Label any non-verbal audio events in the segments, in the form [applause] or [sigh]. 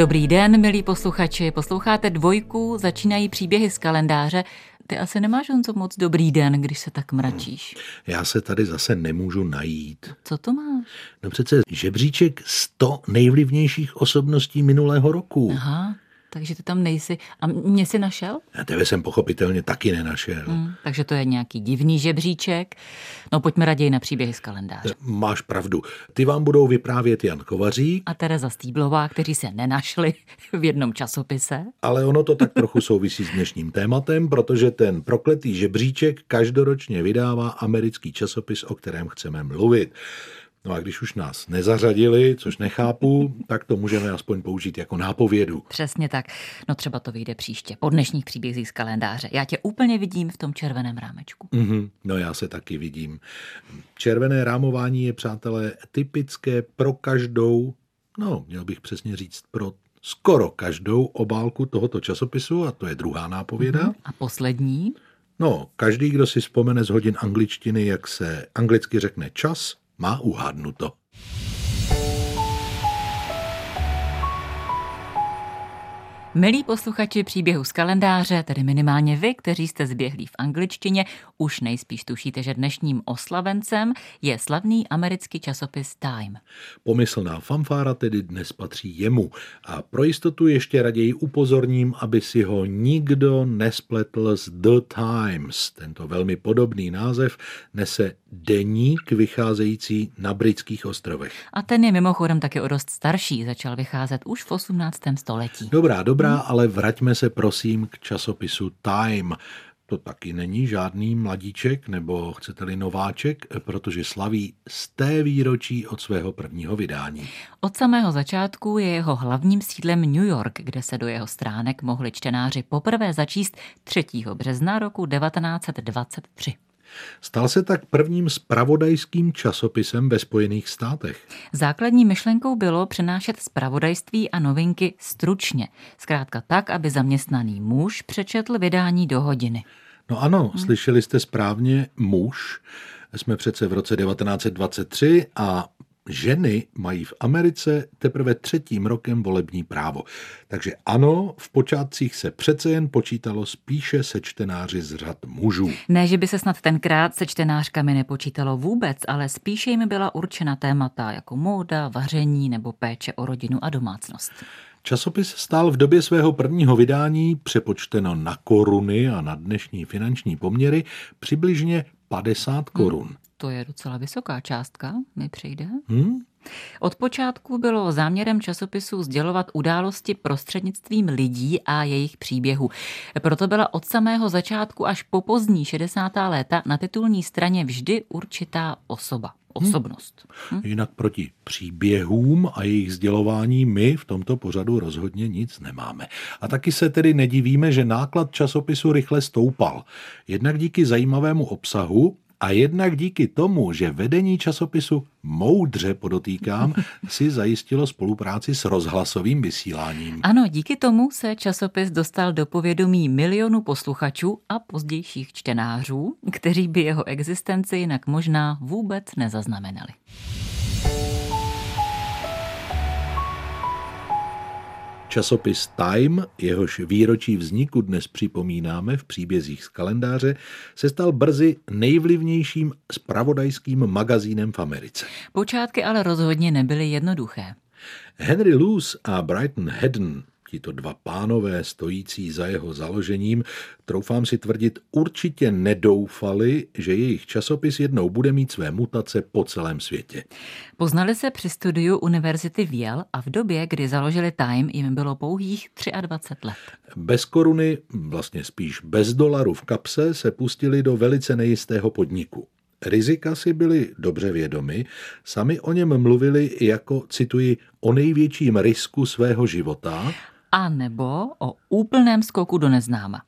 Dobrý den, milí posluchači. Posloucháte dvojku, začínají příběhy z kalendáře. Ty asi nemáš co moc dobrý den, když se tak mračíš. Já se tady zase nemůžu najít. Co to máš? No přece žebříček 100 nejvlivnějších osobností minulého roku. Aha, takže ty tam nejsi. A mě si našel? A tebe jsem pochopitelně taky nenašel. Hmm, takže to je nějaký divný žebříček. No pojďme raději na příběhy z kalendáře. Máš pravdu. Ty vám budou vyprávět Jan Kovařík. A Tereza Stýblová, kteří se nenašli [laughs] v jednom časopise. Ale ono to tak trochu souvisí s dnešním tématem, protože ten prokletý žebříček každoročně vydává americký časopis, o kterém chceme mluvit. No a když už nás nezařadili, což nechápu, tak to můžeme aspoň použít jako nápovědu. Přesně tak. No třeba to vyjde příště, po dnešních příbězích z kalendáře. Já tě úplně vidím v tom červeném rámečku. Mm-hmm. No já se taky vidím. Červené rámování je, přátelé, typické pro každou, no měl bych přesně říct, pro skoro každou obálku tohoto časopisu a to je druhá nápověda. Mm-hmm. A poslední? No, každý, kdo si vzpomene z hodin angličtiny, jak se anglicky řekne čas, má uhádnuto. Milí posluchači příběhu z kalendáře, tedy minimálně vy, kteří jste zběhlí v angličtině, už nejspíš tušíte, že dnešním oslavencem je slavný americký časopis Time. Pomyslná fanfára tedy dnes patří jemu a pro jistotu ještě raději upozorním, aby si ho nikdo nespletl s The Times. Tento velmi podobný název nese deník vycházející na britských ostrovech. A ten je mimochodem taky o dost starší, začal vycházet už v 18. století. Dobrá, dobrá, hmm. ale vraťme se prosím k časopisu Time. To taky není žádný mladíček nebo chcete-li nováček, protože slaví z té výročí od svého prvního vydání. Od samého začátku je jeho hlavním sídlem New York, kde se do jeho stránek mohli čtenáři poprvé začíst 3. března roku 1923. Stal se tak prvním spravodajským časopisem ve Spojených státech. Základní myšlenkou bylo přenášet spravodajství a novinky stručně, zkrátka tak, aby zaměstnaný muž přečetl vydání do hodiny. No ano, hmm. slyšeli jste správně muž. Jsme přece v roce 1923 a ženy mají v Americe teprve třetím rokem volební právo. Takže ano, v počátcích se přece jen počítalo spíše se čtenáři z řad mužů. Ne, že by se snad tenkrát se čtenářkami nepočítalo vůbec, ale spíše jim byla určena témata jako móda, vaření nebo péče o rodinu a domácnost. Časopis stál v době svého prvního vydání, přepočteno na koruny a na dnešní finanční poměry, přibližně 50 korun. Hmm. To je docela vysoká částka, mi přijde. Hmm? Od počátku bylo záměrem časopisu sdělovat události prostřednictvím lidí a jejich příběhů. Proto byla od samého začátku až po pozdní 60. léta na titulní straně vždy určitá osoba osobnost. Hmm. Jinak proti příběhům a jejich sdělování my v tomto pořadu rozhodně nic nemáme. A taky se tedy nedivíme, že náklad časopisu rychle stoupal. Jednak díky zajímavému obsahu a jednak díky tomu, že vedení časopisu moudře podotýkám, [laughs] si zajistilo spolupráci s rozhlasovým vysíláním. Ano, díky tomu se časopis dostal do povědomí milionu posluchačů a pozdějších čtenářů, kteří by jeho existenci jinak možná vůbec nezaznamenali. Časopis Time, jehož výročí vzniku dnes připomínáme v příbězích z kalendáře, se stal brzy nejvlivnějším spravodajským magazínem v Americe. Počátky ale rozhodně nebyly jednoduché. Henry Luce a Brighton Hedden tito dva pánové stojící za jeho založením, troufám si tvrdit, určitě nedoufali, že jejich časopis jednou bude mít své mutace po celém světě. Poznali se při studiu Univerzity v Yale a v době, kdy založili Time, jim bylo pouhých 23 let. Bez koruny, vlastně spíš bez dolaru v kapse, se pustili do velice nejistého podniku. Rizika si byli dobře vědomi, sami o něm mluvili jako, cituji, o největším risku svého života a nebo o úplném skoku do neznáma.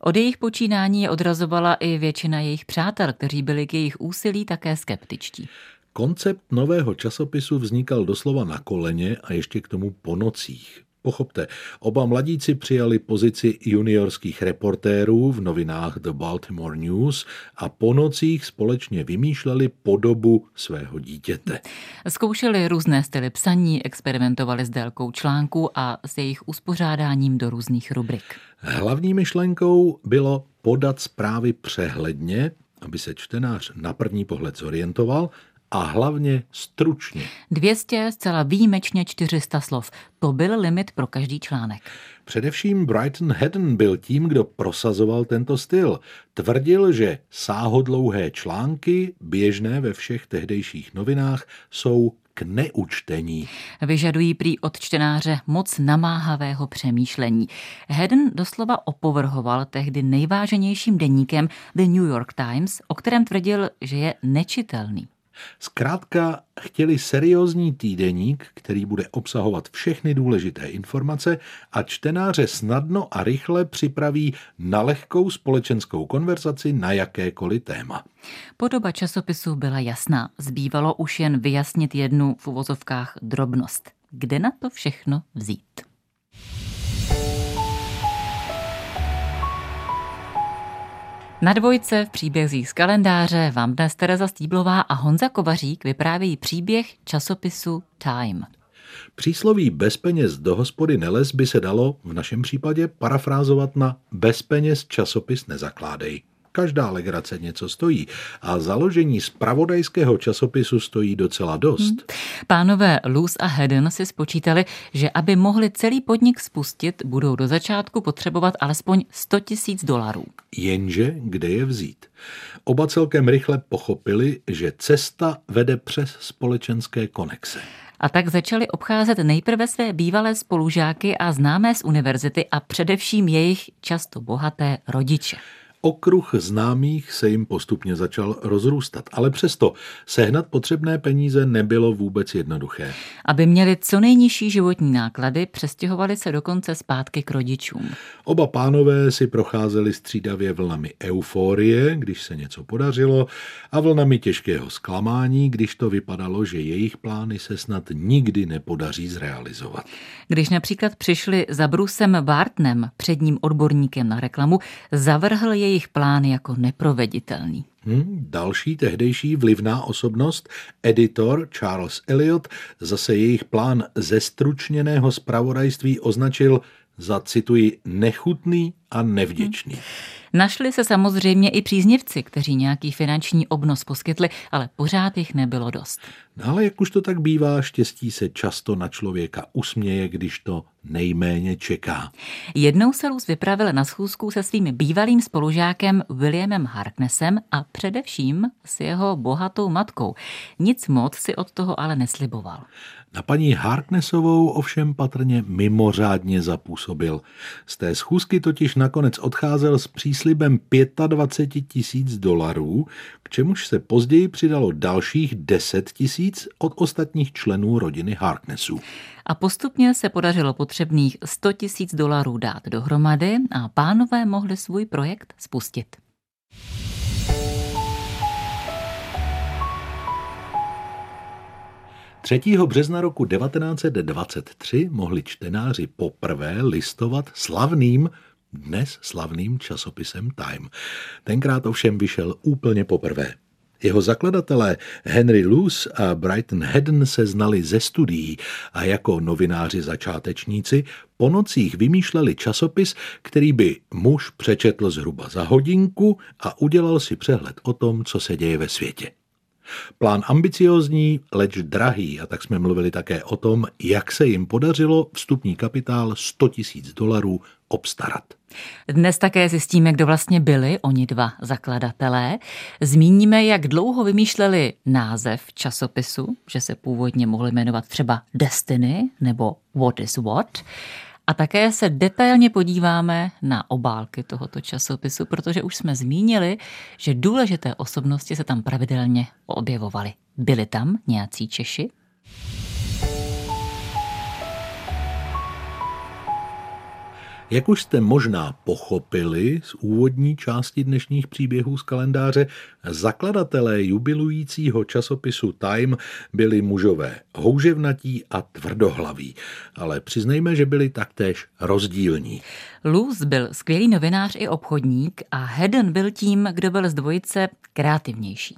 Od jejich počínání je odrazovala i většina jejich přátel, kteří byli k jejich úsilí také skeptičtí. Koncept nového časopisu vznikal doslova na koleně a ještě k tomu po nocích. Pochopte, oba mladíci přijali pozici juniorských reportérů v novinách The Baltimore News a po nocích společně vymýšleli podobu svého dítěte. Zkoušeli různé styly psaní, experimentovali s délkou článků a s jejich uspořádáním do různých rubrik. Hlavní myšlenkou bylo podat zprávy přehledně, aby se čtenář na první pohled zorientoval a hlavně stručně. 200, zcela výjimečně 400 slov. To byl limit pro každý článek. Především Brighton Haddon byl tím, kdo prosazoval tento styl. Tvrdil, že sáhodlouhé články, běžné ve všech tehdejších novinách, jsou k neučtení. Vyžadují prý od čtenáře moc namáhavého přemýšlení. Haddon doslova opovrhoval tehdy nejváženějším deníkem The New York Times, o kterém tvrdil, že je nečitelný. Zkrátka chtěli seriózní týdeník, který bude obsahovat všechny důležité informace a čtenáře snadno a rychle připraví na lehkou společenskou konverzaci na jakékoliv téma. Podoba časopisu byla jasná. Zbývalo už jen vyjasnit jednu v uvozovkách drobnost. Kde na to všechno vzít? Na dvojce v příbězích z kalendáře vám dnes Tereza Stýblová a Honza Kovařík vyprávějí příběh časopisu Time. Přísloví bez peněz do hospody neles by se dalo v našem případě parafrázovat na bez peněz časopis nezakládej. Každá legrace něco stojí a založení zpravodajského časopisu stojí docela dost. Hmm. Pánové Luz a Hedden si spočítali, že aby mohli celý podnik spustit, budou do začátku potřebovat alespoň 100 tisíc dolarů. Jenže kde je vzít? Oba celkem rychle pochopili, že cesta vede přes společenské konexe. A tak začali obcházet nejprve své bývalé spolužáky a známé z univerzity a především jejich často bohaté rodiče. Okruh známých se jim postupně začal rozrůstat, ale přesto sehnat potřebné peníze nebylo vůbec jednoduché. Aby měli co nejnižší životní náklady, přestěhovali se dokonce zpátky k rodičům. Oba pánové si procházeli střídavě vlnami euforie, když se něco podařilo, a vlnami těžkého zklamání, když to vypadalo, že jejich plány se snad nikdy nepodaří zrealizovat. Když například přišli za Brusem Bartnem, předním odborníkem na reklamu, zavrhl jej jejich plán jako neproveditelný. Hmm, další tehdejší vlivná osobnost, editor Charles Eliot, zase jejich plán zestručněného zpravodajství označil za, cituji, nechutný a nevděčný. Hmm. Našli se samozřejmě i příznivci, kteří nějaký finanční obnos poskytli, ale pořád jich nebylo dost. No ale jak už to tak bývá, štěstí se často na člověka usměje, když to nejméně čeká. Jednou se Luz vypravil na schůzku se svým bývalým spolužákem Williamem Harknessem a především s jeho bohatou matkou. Nic moc si od toho ale nesliboval. Na paní Harknessovou ovšem patrně mimořádně zapůsobil. Z té schůzky totiž nakonec odcházel s příslibem 25 tisíc dolarů, k čemuž se později přidalo dalších 10 tisíc od ostatních členů rodiny Harknessů. A postupně se podařilo potřebných 100 tisíc dolarů dát dohromady a pánové mohli svůj projekt spustit. 3. března roku 1923 mohli čtenáři poprvé listovat slavným dnes slavným časopisem Time. Tenkrát ovšem vyšel úplně poprvé. Jeho zakladatelé Henry Luce a Brighton Haddon se znali ze studií a jako novináři začátečníci po nocích vymýšleli časopis, který by muž přečetl zhruba za hodinku a udělal si přehled o tom, co se děje ve světě. Plán ambiciozní, leč drahý a tak jsme mluvili také o tom, jak se jim podařilo vstupní kapitál 100 tisíc dolarů obstarat. Dnes také zjistíme, kdo vlastně byli oni dva zakladatelé. Zmíníme, jak dlouho vymýšleli název časopisu, že se původně mohli jmenovat třeba Destiny nebo What is What. A také se detailně podíváme na obálky tohoto časopisu, protože už jsme zmínili, že důležité osobnosti se tam pravidelně objevovaly. Byli tam nějací Češi? Jak už jste možná pochopili z úvodní části dnešních příběhů z kalendáře, zakladatelé jubilujícího časopisu Time byli mužové houževnatí a tvrdohlaví, ale přiznejme, že byli taktéž rozdílní. Luz byl skvělý novinář i obchodník a Hedden byl tím, kdo byl z dvojice kreativnější.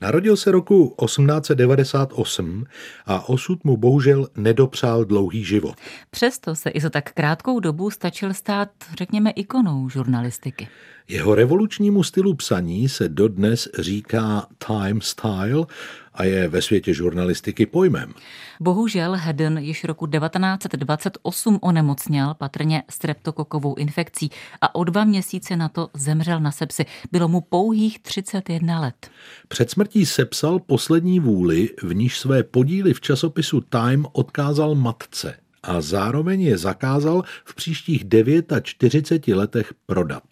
Narodil se roku 1898 a osud mu bohužel nedopřál dlouhý život. Přesto se i za tak krátkou dobu stačil stát, řekněme, ikonou žurnalistiky. Jeho revolučnímu stylu psaní se dodnes říká time style a je ve světě žurnalistiky pojmem. Bohužel Hedden již roku 1928 onemocněl patrně streptokokovou infekcí a o dva měsíce na to zemřel na sepsi. Bylo mu pouhých 31 let. Před smrtí sepsal poslední vůli, v níž své podíly v časopisu Time odkázal matce a zároveň je zakázal v příštích 49 letech prodat.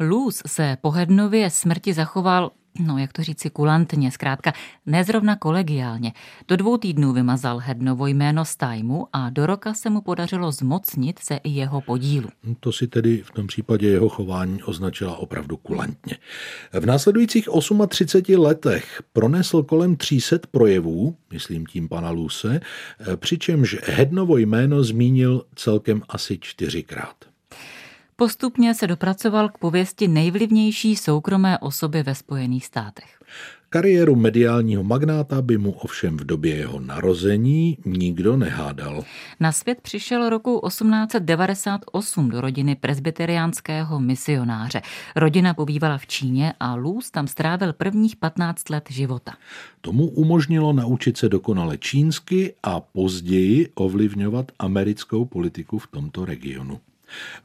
Luz se po Hednově smrti zachoval no jak to říci, kulantně, zkrátka nezrovna kolegiálně. Do dvou týdnů vymazal Hednovo jméno z Timeu a do roka se mu podařilo zmocnit se i jeho podílu. To si tedy v tom případě jeho chování označila opravdu kulantně. V následujících 38 letech pronesl kolem 300 projevů, myslím tím pana Luse, přičemž Hednovo jméno zmínil celkem asi čtyřikrát. Postupně se dopracoval k pověsti nejvlivnější soukromé osoby ve Spojených státech. Kariéru mediálního magnáta by mu ovšem v době jeho narození nikdo nehádal. Na svět přišel roku 1898 do rodiny presbyteriánského misionáře. Rodina pobývala v Číně a Luz tam strávil prvních 15 let života. Tomu umožnilo naučit se dokonale čínsky a později ovlivňovat americkou politiku v tomto regionu.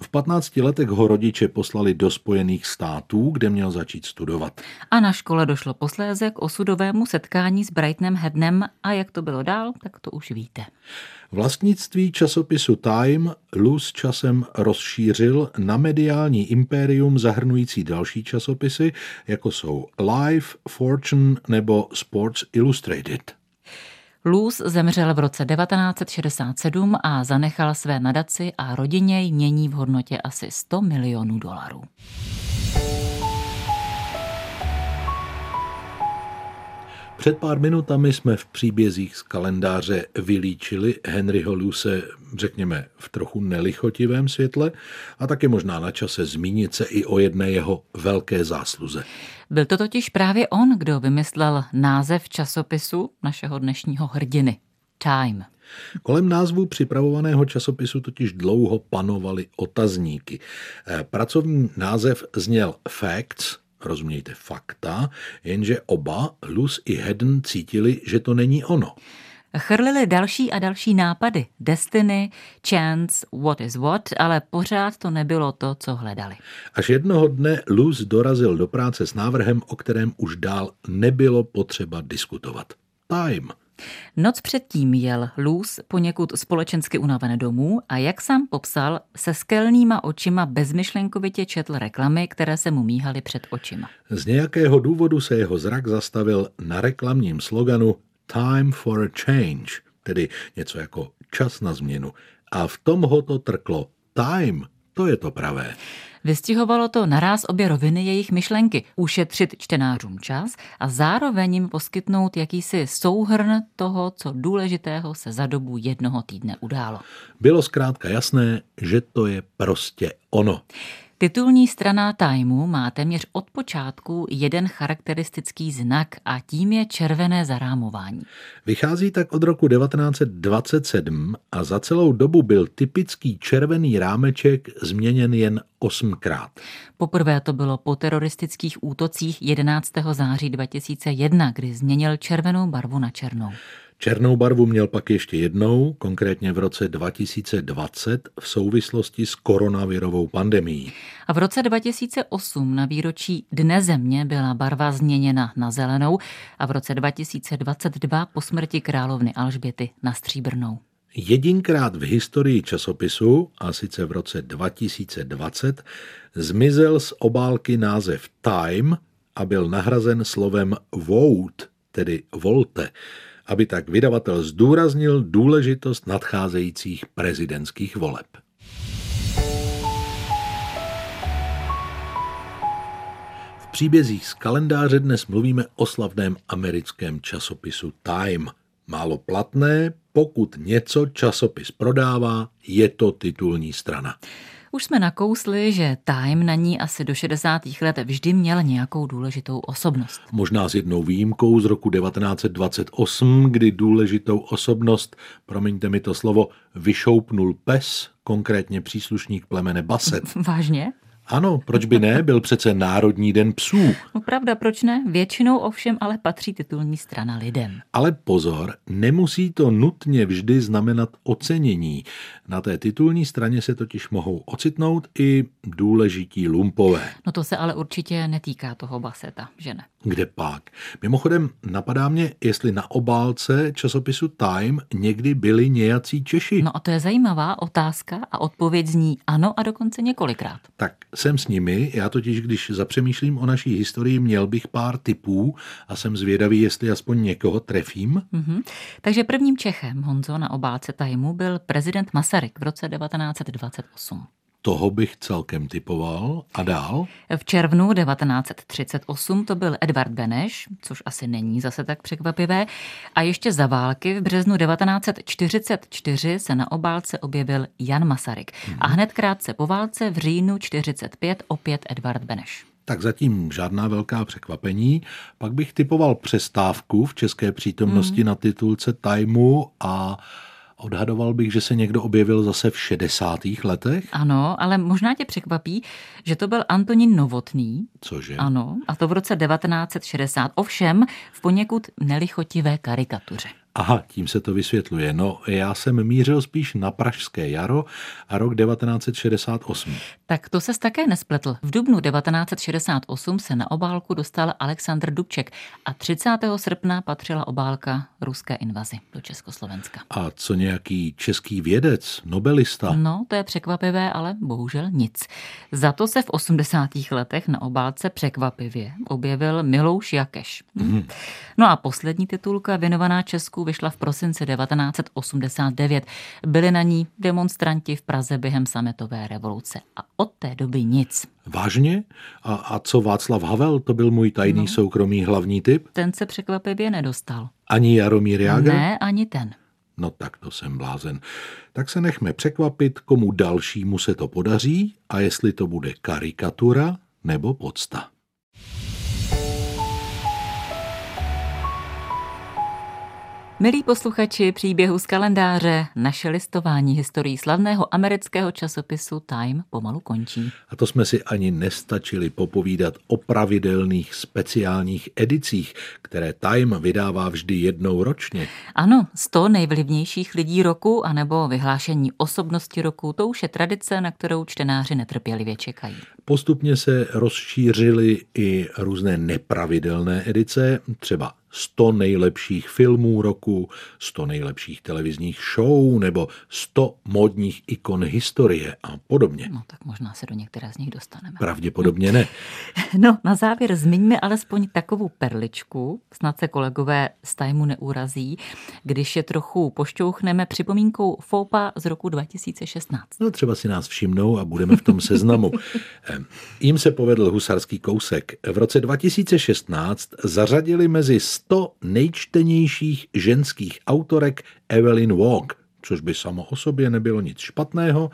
V 15 letech ho rodiče poslali do Spojených států, kde měl začít studovat. A na škole došlo posléze k osudovému setkání s Brightnem Hednem a jak to bylo dál, tak to už víte. Vlastnictví časopisu Time Luz časem rozšířil na mediální impérium zahrnující další časopisy, jako jsou Life, Fortune nebo Sports Illustrated. Luz zemřel v roce 1967 a zanechal své nadaci a rodině jmění v hodnotě asi 100 milionů dolarů. Před pár minutami jsme v příbězích z kalendáře vylíčili Henryho Luse, řekněme, v trochu nelichotivém světle a taky možná na čase zmínit se i o jedné jeho velké zásluze. Byl to totiž právě on, kdo vymyslel název časopisu našeho dnešního hrdiny Time. Kolem názvu připravovaného časopisu totiž dlouho panovaly otazníky. Eh, pracovní název zněl Facts, rozumějte fakta, jenže oba, Luz i Hedden, cítili, že to není ono. Chrlili další a další nápady, Destiny, Chance, What is What, ale pořád to nebylo to, co hledali. Až jednoho dne Luz dorazil do práce s návrhem, o kterém už dál nebylo potřeba diskutovat. Time. Noc předtím jel Luz poněkud společensky unaven domů a jak sám popsal, se skelnýma očima bezmyšlenkovitě četl reklamy, které se mu míhaly před očima. Z nějakého důvodu se jeho zrak zastavil na reklamním sloganu Time for a Change, tedy něco jako čas na změnu. A v tom ho to trklo. Time, to je to pravé. Vystihovalo to naraz obě roviny jejich myšlenky, ušetřit čtenářům čas a zároveň jim poskytnout jakýsi souhrn toho, co důležitého se za dobu jednoho týdne událo. Bylo zkrátka jasné, že to je prostě ono. Titulní strana Timeu má téměř od počátku jeden charakteristický znak a tím je červené zarámování. Vychází tak od roku 1927 a za celou dobu byl typický červený rámeček změněn jen osmkrát. Poprvé to bylo po teroristických útocích 11. září 2001, kdy změnil červenou barvu na černou. Černou barvu měl pak ještě jednou, konkrétně v roce 2020 v souvislosti s koronavirovou pandemí. A v roce 2008 na výročí Dne země byla barva změněna na zelenou a v roce 2022 po smrti královny Alžběty na stříbrnou. Jedinkrát v historii časopisu, a sice v roce 2020, zmizel z obálky název Time a byl nahrazen slovem Vote, tedy volte aby tak vydavatel zdůraznil důležitost nadcházejících prezidentských voleb. V příbězích z kalendáře dnes mluvíme o slavném americkém časopisu Time. Málo platné, pokud něco časopis prodává, je to titulní strana. Už jsme nakousli, že Time na ní asi do 60. let vždy měl nějakou důležitou osobnost. Možná s jednou výjimkou z roku 1928, kdy důležitou osobnost, promiňte mi to slovo, vyšoupnul pes, konkrétně příslušník plemene Baset. Vážně? Ano, proč by ne? Byl přece Národní den psů. No pravda, proč ne? Většinou ovšem ale patří titulní strana lidem. Ale pozor, nemusí to nutně vždy znamenat ocenění. Na té titulní straně se totiž mohou ocitnout i důležití lumpové. No to se ale určitě netýká toho baseta, že ne? Kde pak? Mimochodem, napadá mě, jestli na obálce časopisu Time někdy byli nějací Češi. No a to je zajímavá otázka a odpověď zní ano a dokonce několikrát. Tak jsem s nimi, já totiž, když zapřemýšlím o naší historii, měl bych pár typů a jsem zvědavý, jestli aspoň někoho trefím. Mm-hmm. Takže prvním Čechem, Honzo, na obálce Tajmu byl prezident Masaryk v roce 1928. Toho bych celkem typoval. A dál? V červnu 1938 to byl Edvard Beneš, což asi není zase tak překvapivé. A ještě za války v březnu 1944 se na obálce objevil Jan Masaryk. Hmm. A hned krátce po válce v říjnu 45 opět Edvard Beneš. Tak zatím žádná velká překvapení. Pak bych typoval přestávku v české přítomnosti hmm. na titulce Timeu a Odhadoval bych, že se někdo objevil zase v 60. letech. Ano, ale možná tě překvapí, že to byl Antonín Novotný. Cože? Ano, a to v roce 1960. Ovšem v poněkud nelichotivé karikatuře. Aha, tím se to vysvětluje. No, já jsem mířil spíš na Pražské jaro a rok 1968. Tak to ses také nespletl. V dubnu 1968 se na obálku dostal Aleksandr Dubček a 30. srpna patřila obálka ruské invazi do Československa. A co nějaký český vědec, nobelista? No, to je překvapivé, ale bohužel nic. Za to se v 80. letech na obálce překvapivě objevil Milouš Jakeš. Mm. No a poslední titulka věnovaná Česku vyšla v prosinci 1989. Byli na ní demonstranti v Praze během sametové revoluce. A od té doby nic. Vážně? A, a co Václav Havel? To byl můj tajný no. soukromý hlavní typ? Ten se překvapivě nedostal. Ani Jaromír Jágr? Ne, ani ten. No tak to jsem blázen. Tak se nechme překvapit, komu dalšímu se to podaří a jestli to bude karikatura nebo podsta. Milí posluchači příběhu z kalendáře, naše listování historií slavného amerického časopisu Time pomalu končí. A to jsme si ani nestačili popovídat o pravidelných speciálních edicích, které Time vydává vždy jednou ročně. Ano, 100 nejvlivnějších lidí roku anebo vyhlášení osobnosti roku, to už je tradice, na kterou čtenáři netrpělivě čekají. Postupně se rozšířily i různé nepravidelné edice, třeba 100 nejlepších filmů roku, 100 nejlepších televizních show nebo 100 modních ikon historie a podobně. No tak možná se do některé z nich dostaneme. Pravděpodobně ne. [laughs] No na závěr zmiňme alespoň takovou perličku, snad se kolegové z Tajmu neurazí, když je trochu pošťouchneme připomínkou FOPA z roku 2016. No třeba si nás všimnou a budeme v tom seznamu. [laughs] Jím se povedl husarský kousek. V roce 2016 zařadili mezi 100 nejčtenějších ženských autorek Evelyn Waugh, což by samo o sobě nebylo nic špatného,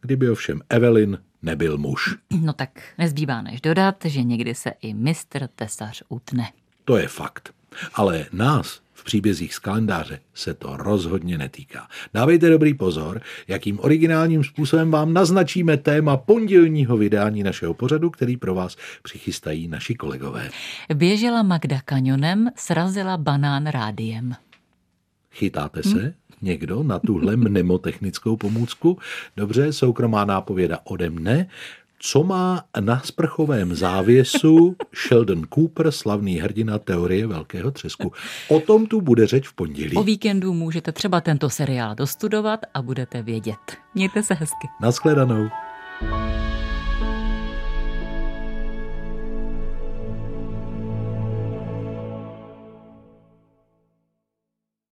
kdyby ovšem Evelyn nebyl muž. No tak nezbývá než dodat, že někdy se i mistr tesař utne. To je fakt. Ale nás v příbězích z kalendáře se to rozhodně netýká. Dávejte dobrý pozor, jakým originálním způsobem vám naznačíme téma pondělního vydání našeho pořadu, který pro vás přichystají naši kolegové. Běžela Magda kanionem, srazila banán rádiem. Chytáte se? Hmm? Někdo na tuhle mnemotechnickou pomůcku? Dobře, soukromá nápověda ode mne co má na sprchovém závěsu Sheldon Cooper, slavný hrdina teorie Velkého třesku. O tom tu bude řeč v pondělí. O víkendu můžete třeba tento seriál dostudovat a budete vědět. Mějte se hezky. Naschledanou. thank you